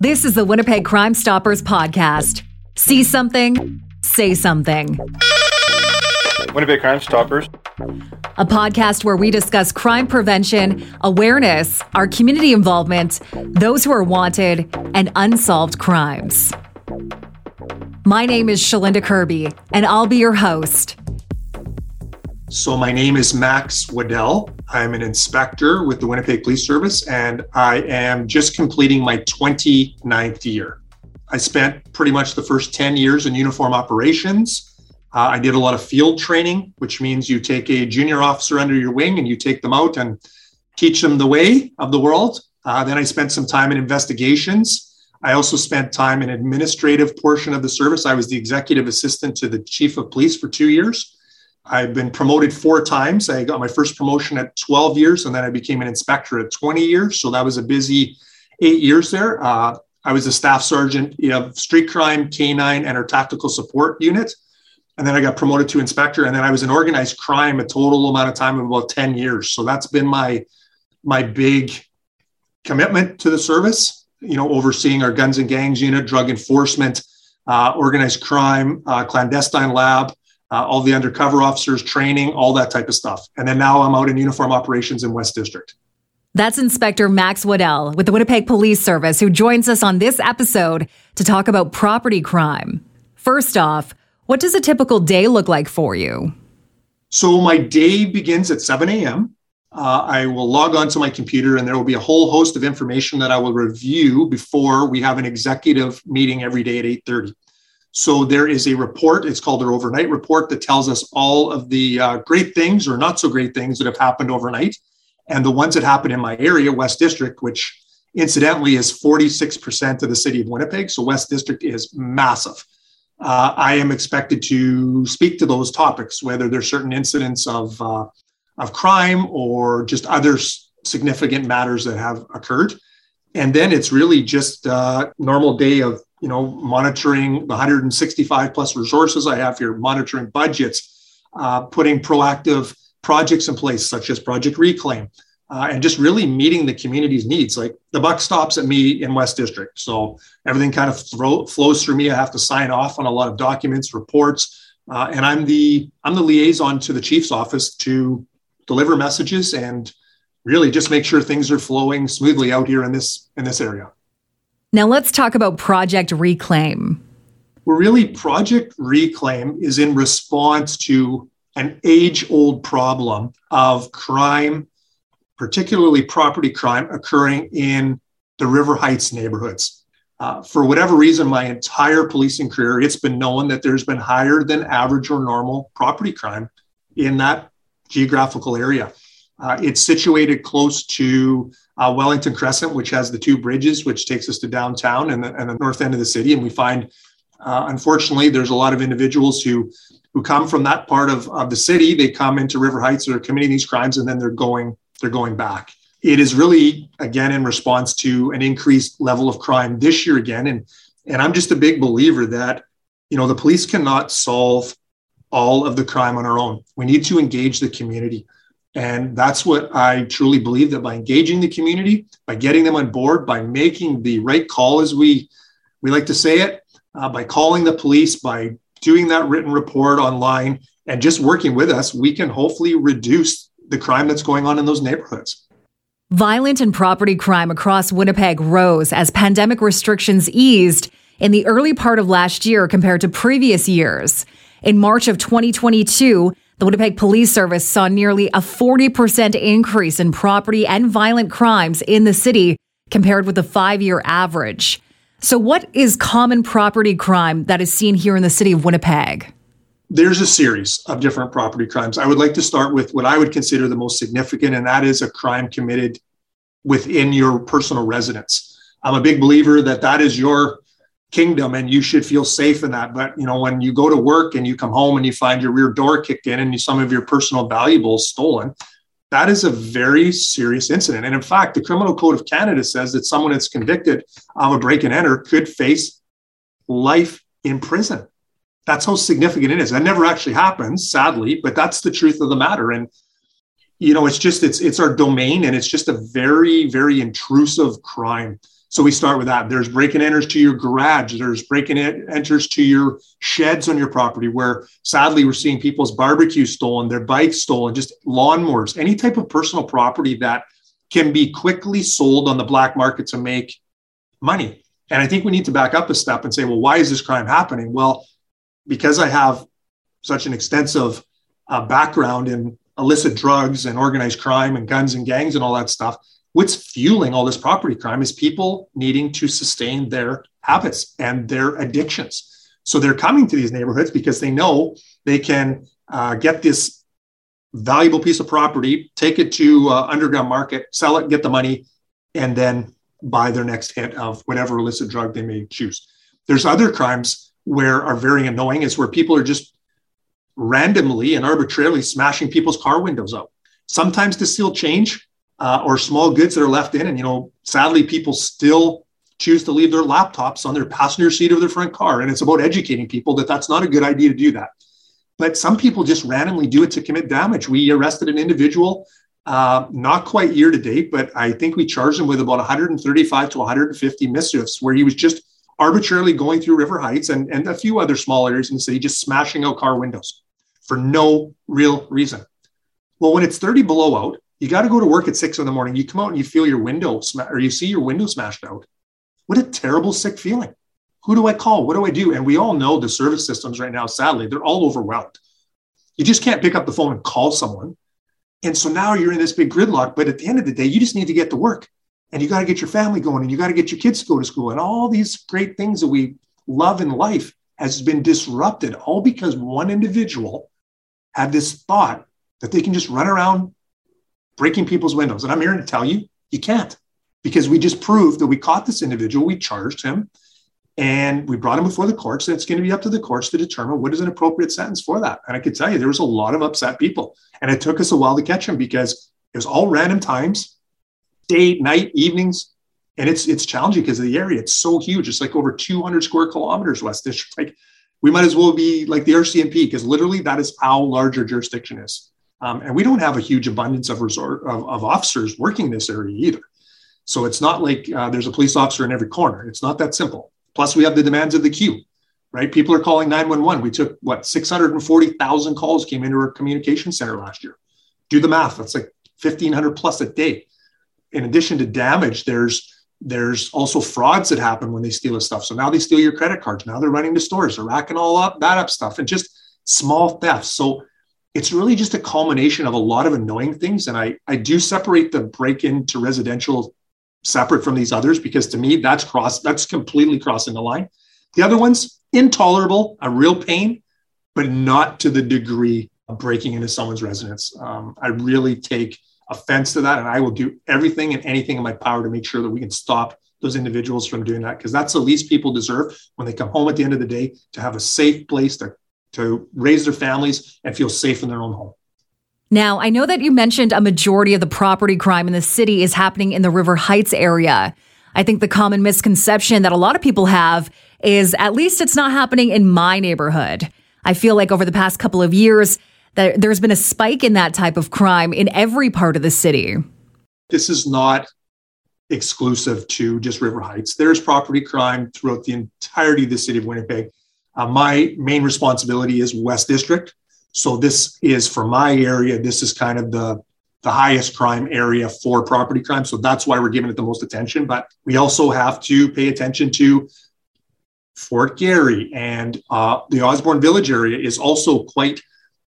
This is the Winnipeg Crime Stoppers podcast. See something, say something. Winnipeg Crime Stoppers. A podcast where we discuss crime prevention, awareness, our community involvement, those who are wanted, and unsolved crimes. My name is Shalinda Kirby, and I'll be your host. So, my name is Max Waddell. I'm an inspector with the Winnipeg Police Service, and I am just completing my 29th year. I spent pretty much the first 10 years in uniform operations. Uh, I did a lot of field training, which means you take a junior officer under your wing and you take them out and teach them the way of the world. Uh, then I spent some time in investigations. I also spent time in administrative portion of the service. I was the executive assistant to the chief of police for two years. I've been promoted four times. I got my first promotion at 12 years, and then I became an inspector at 20 years. So that was a busy eight years there. Uh, I was a staff sergeant of street crime, canine, and our tactical support unit. And then I got promoted to inspector, and then I was in organized crime a total amount of time of about 10 years. So that's been my my big commitment to the service. You know, overseeing our guns and gangs unit, drug enforcement, uh, organized crime, uh, clandestine lab, uh, all the undercover officers, training, all that type of stuff. And then now I'm out in uniform operations in West District. That's Inspector Max Waddell with the Winnipeg Police Service, who joins us on this episode to talk about property crime. First off, what does a typical day look like for you? So, my day begins at 7 a.m. Uh, I will log onto my computer and there will be a whole host of information that I will review before we have an executive meeting every day at 8:30. So there is a report, it's called our overnight report, that tells us all of the uh, great things or not so great things that have happened overnight. And the ones that happen in my area, West District, which incidentally is 46% of the city of Winnipeg. So West District is massive. Uh, I am expected to speak to those topics, whether there's certain incidents of, uh, of crime or just other significant matters that have occurred. And then it's really just a normal day of you know, monitoring the 165 plus resources I have here, monitoring budgets, uh, putting proactive projects in place, such as Project Reclaim, uh, and just really meeting the community's needs. Like the buck stops at me in West District. So everything kind of throw, flows through me. I have to sign off on a lot of documents, reports, uh, and I'm the I'm the liaison to the chief's office to deliver messages and really just make sure things are flowing smoothly out here in this in this area. Now let's talk about Project Reclaim. Well, really, Project Reclaim is in response to an age old problem of crime, particularly property crime, occurring in the River Heights neighborhoods. Uh, for whatever reason, my entire policing career, it's been known that there's been higher than average or normal property crime in that geographical area. Uh, it's situated close to uh, Wellington Crescent, which has the two bridges, which takes us to downtown and the, and the north end of the city. And we find, uh, unfortunately, there's a lot of individuals who who come from that part of, of the city. They come into River Heights, they're committing these crimes, and then they're going they're going back. It is really again in response to an increased level of crime this year again, and and I'm just a big believer that you know the police cannot solve all of the crime on our own. We need to engage the community. And that's what I truly believe that by engaging the community, by getting them on board, by making the right call, as we, we like to say it, uh, by calling the police, by doing that written report online, and just working with us, we can hopefully reduce the crime that's going on in those neighborhoods. Violent and property crime across Winnipeg rose as pandemic restrictions eased in the early part of last year compared to previous years. In March of 2022, the Winnipeg Police Service saw nearly a 40% increase in property and violent crimes in the city compared with the five year average. So, what is common property crime that is seen here in the city of Winnipeg? There's a series of different property crimes. I would like to start with what I would consider the most significant, and that is a crime committed within your personal residence. I'm a big believer that that is your kingdom and you should feel safe in that. But you know when you go to work and you come home and you find your rear door kicked in and you, some of your personal valuables stolen that is a very serious incident. And in fact the criminal code of canada says that someone that's convicted of a break and enter could face life in prison. That's how significant it is. That never actually happens sadly but that's the truth of the matter. And you know, it's just it's it's our domain, and it's just a very very intrusive crime. So we start with that. There's break and enters to your garage. There's break and enters to your sheds on your property, where sadly we're seeing people's barbecue stolen, their bikes stolen, just lawnmowers, any type of personal property that can be quickly sold on the black market to make money. And I think we need to back up a step and say, well, why is this crime happening? Well, because I have such an extensive uh, background in illicit drugs and organized crime and guns and gangs and all that stuff, what's fueling all this property crime is people needing to sustain their habits and their addictions. So they're coming to these neighborhoods because they know they can uh, get this valuable piece of property, take it to uh, underground market, sell it, get the money, and then buy their next hit of whatever illicit drug they may choose. There's other crimes where are very annoying is where people are just randomly and arbitrarily smashing people's car windows out. Sometimes to steal change uh, or small goods that are left in, and you know, sadly, people still choose to leave their laptops on their passenger seat of their front car, and it's about educating people that that's not a good idea to do that. But some people just randomly do it to commit damage. We arrested an individual uh, not quite year to date, but I think we charged him with about 135 to 150 mischiefs where he was just arbitrarily going through River Heights and, and a few other small areas in the city, just smashing out car windows for no real reason. Well, when it's 30 below out, you got to go to work at six in the morning. You come out and you feel your window sm- or you see your window smashed out. What a terrible, sick feeling. Who do I call? What do I do? And we all know the service systems right now, sadly, they're all overwhelmed. You just can't pick up the phone and call someone. And so now you're in this big gridlock. But at the end of the day, you just need to get to work and you got to get your family going and you got to get your kids to go to school. And all these great things that we love in life has been disrupted all because one individual had this thought that they can just run around breaking people's windows. And I'm here to tell you, you can't because we just proved that we caught this individual, we charged him, and we brought him before the courts. And it's going to be up to the courts to determine what is an appropriate sentence for that. And I can tell you, there was a lot of upset people. And it took us a while to catch him because it was all random times, day, night, evenings. And it's it's challenging because of the area. It's so huge. It's like over 200 square kilometers west district. Like we might as well be like the RCMP because literally that is how large our jurisdiction is. Um, and we don't have a huge abundance of resort of, of officers working this area either. So it's not like uh, there's a police officer in every corner. It's not that simple. Plus, we have the demands of the queue, right? People are calling 911. We took what 640,000 calls came into our communication center last year. Do the math. That's like 1,500 plus a day. In addition to damage, there's there's also frauds that happen when they steal stuff. So now they steal your credit cards. Now they're running to stores, they're racking all up that up stuff, and just small thefts. So it's really just a culmination of a lot of annoying things. And I I do separate the break into residential separate from these others because to me that's cross that's completely crossing the line. The other ones intolerable, a real pain, but not to the degree of breaking into someone's residence. Um, I really take offense to that, and I will do everything and anything in my power to make sure that we can stop those individuals from doing that because that's the least people deserve when they come home at the end of the day to have a safe place to to raise their families and feel safe in their own home. Now, I know that you mentioned a majority of the property crime in the city is happening in the River Heights area. I think the common misconception that a lot of people have is at least it's not happening in my neighborhood. I feel like over the past couple of years, that there's been a spike in that type of crime in every part of the city. This is not exclusive to just River Heights. There's property crime throughout the entirety of the city of Winnipeg. Uh, my main responsibility is West District. So this is for my area. This is kind of the the highest crime area for property crime. So that's why we're giving it the most attention. But we also have to pay attention to Fort Garry and uh, the Osborne Village area is also quite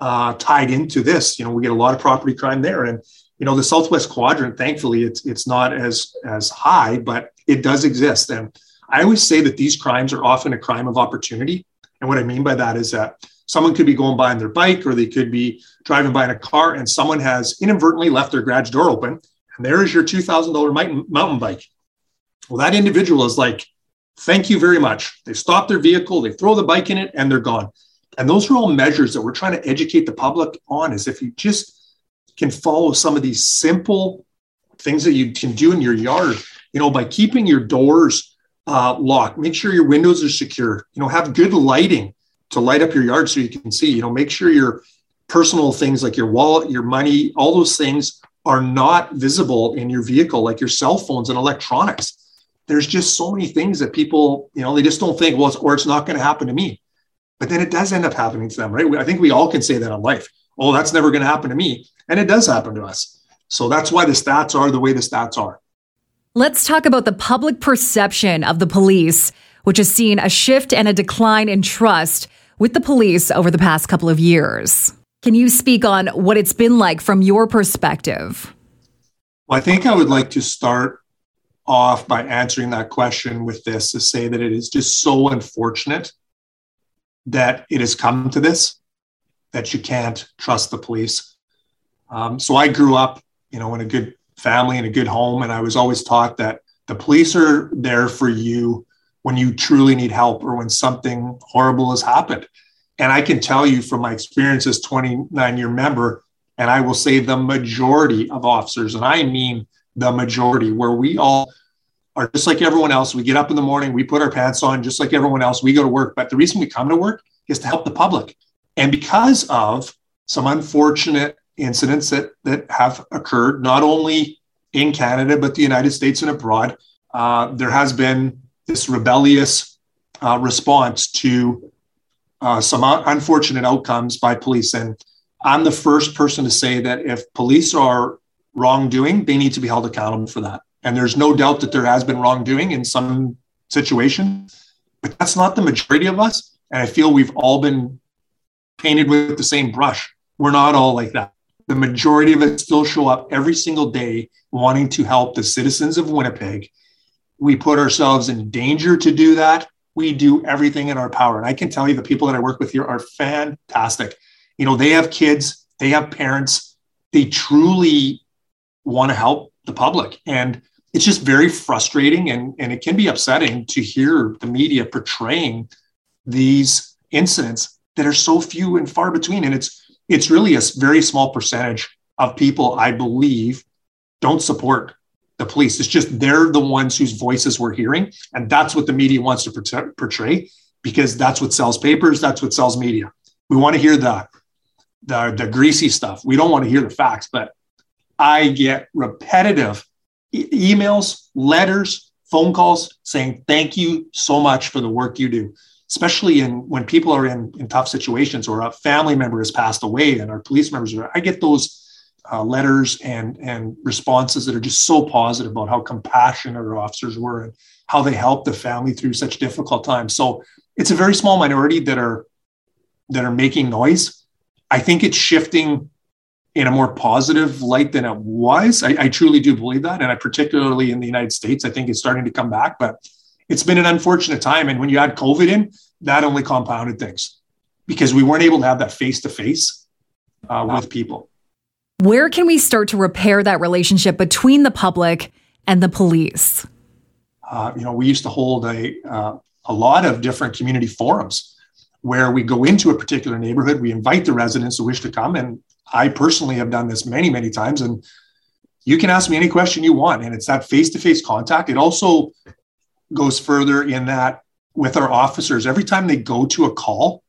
uh, tied into this. You know, we get a lot of property crime there, and you know, the Southwest Quadrant. Thankfully, it's it's not as as high, but it does exist. And I always say that these crimes are often a crime of opportunity. And what I mean by that is that someone could be going by on their bike or they could be driving by in a car and someone has inadvertently left their garage door open and there is your $2000 mountain bike. Well that individual is like thank you very much. They stop their vehicle they throw the bike in it and they're gone. And those are all measures that we're trying to educate the public on is if you just can follow some of these simple things that you can do in your yard you know by keeping your doors uh, locked make sure your windows are secure you know have good lighting to light up your yard so you can see. You know, make sure your personal things like your wallet, your money, all those things are not visible in your vehicle, like your cell phones and electronics. There's just so many things that people, you know, they just don't think, well, it's, or it's not going to happen to me. But then it does end up happening to them, right? I think we all can say that in life. Oh, that's never going to happen to me. And it does happen to us. So that's why the stats are the way the stats are. Let's talk about the public perception of the police, which has seen a shift and a decline in trust with the police over the past couple of years. Can you speak on what it's been like from your perspective? Well, I think I would like to start off by answering that question with this to say that it is just so unfortunate that it has come to this, that you can't trust the police. Um, so I grew up, you know, in a good family and a good home, and I was always taught that the police are there for you when you truly need help or when something horrible has happened. And I can tell you from my experience as 29 year member, and I will say the majority of officers, and I mean the majority, where we all are just like everyone else. We get up in the morning, we put our pants on just like everyone else, we go to work. But the reason we come to work is to help the public. And because of some unfortunate incidents that, that have occurred, not only in Canada, but the United States and abroad, uh, there has been this rebellious uh, response to uh, some unfortunate outcomes by police. And I'm the first person to say that if police are wrongdoing, they need to be held accountable for that. And there's no doubt that there has been wrongdoing in some situations, but that's not the majority of us. And I feel we've all been painted with the same brush. We're not all like that. The majority of us still show up every single day wanting to help the citizens of Winnipeg. We put ourselves in danger to do that we do everything in our power. And I can tell you the people that I work with here are fantastic. You know, they have kids, they have parents, they truly want to help the public. And it's just very frustrating and, and it can be upsetting to hear the media portraying these incidents that are so few and far between. And it's it's really a very small percentage of people, I believe, don't support the police. It's just they're the ones whose voices we're hearing. And that's what the media wants to portray because that's what sells papers, that's what sells media. We want to hear the, the, the greasy stuff. We don't want to hear the facts, but I get repetitive e- emails, letters, phone calls saying, thank you so much for the work you do, especially in when people are in, in tough situations or a family member has passed away and our police members are, I get those uh, letters and and responses that are just so positive about how compassionate our officers were and how they helped the family through such difficult times. So it's a very small minority that are that are making noise. I think it's shifting in a more positive light than it was. I, I truly do believe that, and I particularly in the United States, I think it's starting to come back. But it's been an unfortunate time, and when you add COVID in, that only compounded things because we weren't able to have that face to face with people. Where can we start to repair that relationship between the public and the police? Uh, you know, we used to hold a, uh, a lot of different community forums where we go into a particular neighborhood, we invite the residents who wish to come. And I personally have done this many, many times. And you can ask me any question you want. And it's that face to face contact. It also goes further in that with our officers, every time they go to a call,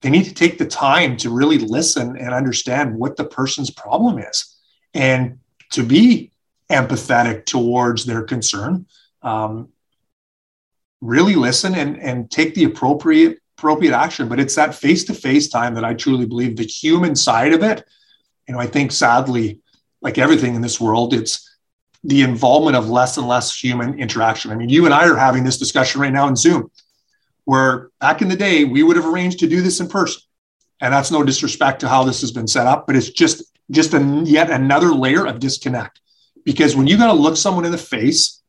they need to take the time to really listen and understand what the person's problem is and to be empathetic towards their concern. Um, really listen and, and take the appropriate appropriate action but it's that face-to-face time that i truly believe the human side of it. You know i think sadly like everything in this world it's the involvement of less and less human interaction. I mean you and i are having this discussion right now in zoom where back in the day we would have arranged to do this in person. And that's no disrespect to how this has been set up but it's just just a, yet another layer of disconnect. Because when you got to look someone in the face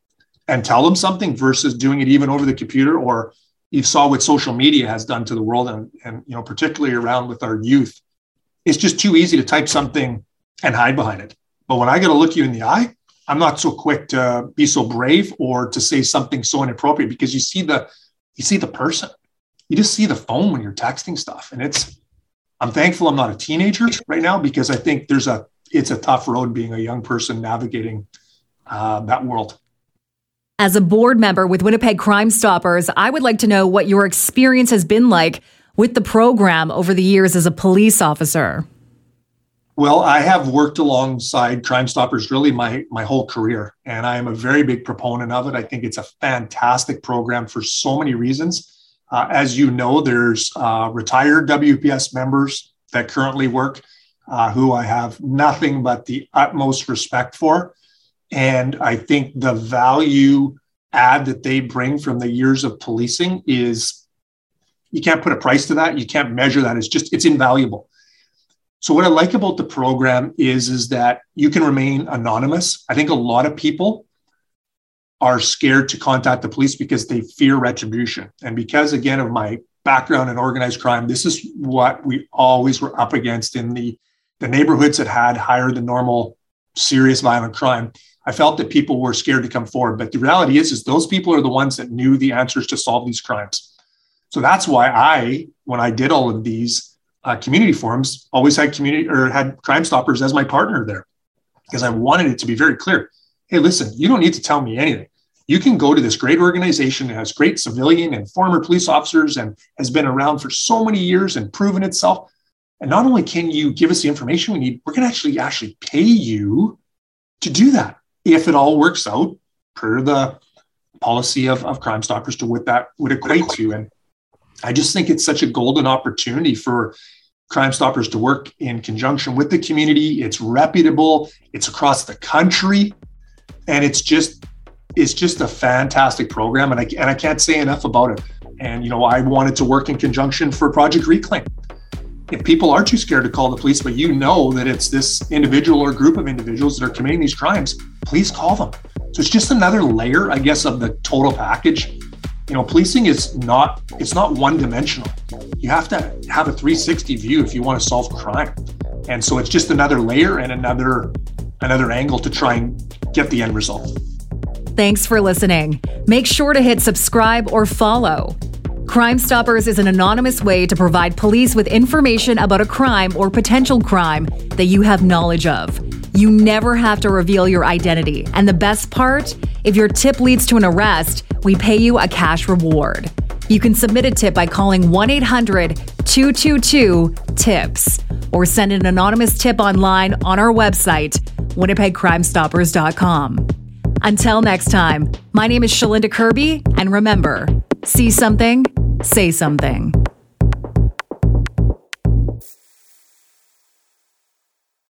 and tell them something versus doing it even over the computer or you saw what social media has done to the world and, and you know particularly around with our youth it's just too easy to type something and hide behind it. But when i got to look you in the eye i'm not so quick to be so brave or to say something so inappropriate because you see the you see the person. You just see the phone when you're texting stuff. And it's, I'm thankful I'm not a teenager right now because I think there's a, it's a tough road being a young person navigating uh, that world. As a board member with Winnipeg Crime Stoppers, I would like to know what your experience has been like with the program over the years as a police officer. Well, I have worked alongside Crime Stoppers really my my whole career, and I am a very big proponent of it. I think it's a fantastic program for so many reasons. Uh, as you know, there's uh, retired WPS members that currently work, uh, who I have nothing but the utmost respect for, and I think the value add that they bring from the years of policing is you can't put a price to that. You can't measure that. It's just it's invaluable so what I like about the program is is that you can remain anonymous. I think a lot of people are scared to contact the police because they fear retribution. And because again of my background in organized crime, this is what we always were up against in the the neighborhoods that had higher than normal serious violent crime. I felt that people were scared to come forward, but the reality is is those people are the ones that knew the answers to solve these crimes. So that's why I when I did all of these uh, community forums always had community or had Crime Stoppers as my partner there because I wanted it to be very clear. Hey, listen, you don't need to tell me anything. You can go to this great organization that has great civilian and former police officers and has been around for so many years and proven itself. And not only can you give us the information we need, we're going to actually actually pay you to do that if it all works out per the policy of, of Crime Stoppers to what that would equate to. And I just think it's such a golden opportunity for Crime Stoppers to work in conjunction with the community. It's reputable, it's across the country, and it's just it's just a fantastic program. And I and I can't say enough about it. And you know, I wanted to work in conjunction for Project Reclaim. If people are too scared to call the police, but you know that it's this individual or group of individuals that are committing these crimes, please call them. So it's just another layer, I guess, of the total package you know policing is not it's not one dimensional you have to have a 360 view if you want to solve crime. And so it's just another layer and another another angle to try and get the end result. Thanks for listening. Make sure to hit subscribe or follow. Crime Stoppers is an anonymous way to provide police with information about a crime or potential crime that you have knowledge of. You never have to reveal your identity. And the best part, if your tip leads to an arrest, we pay you a cash reward. You can submit a tip by calling 1 800 222 TIPS or send an anonymous tip online on our website, winnipegcrimestoppers.com. Until next time, my name is Shalinda Kirby, and remember see something, say something.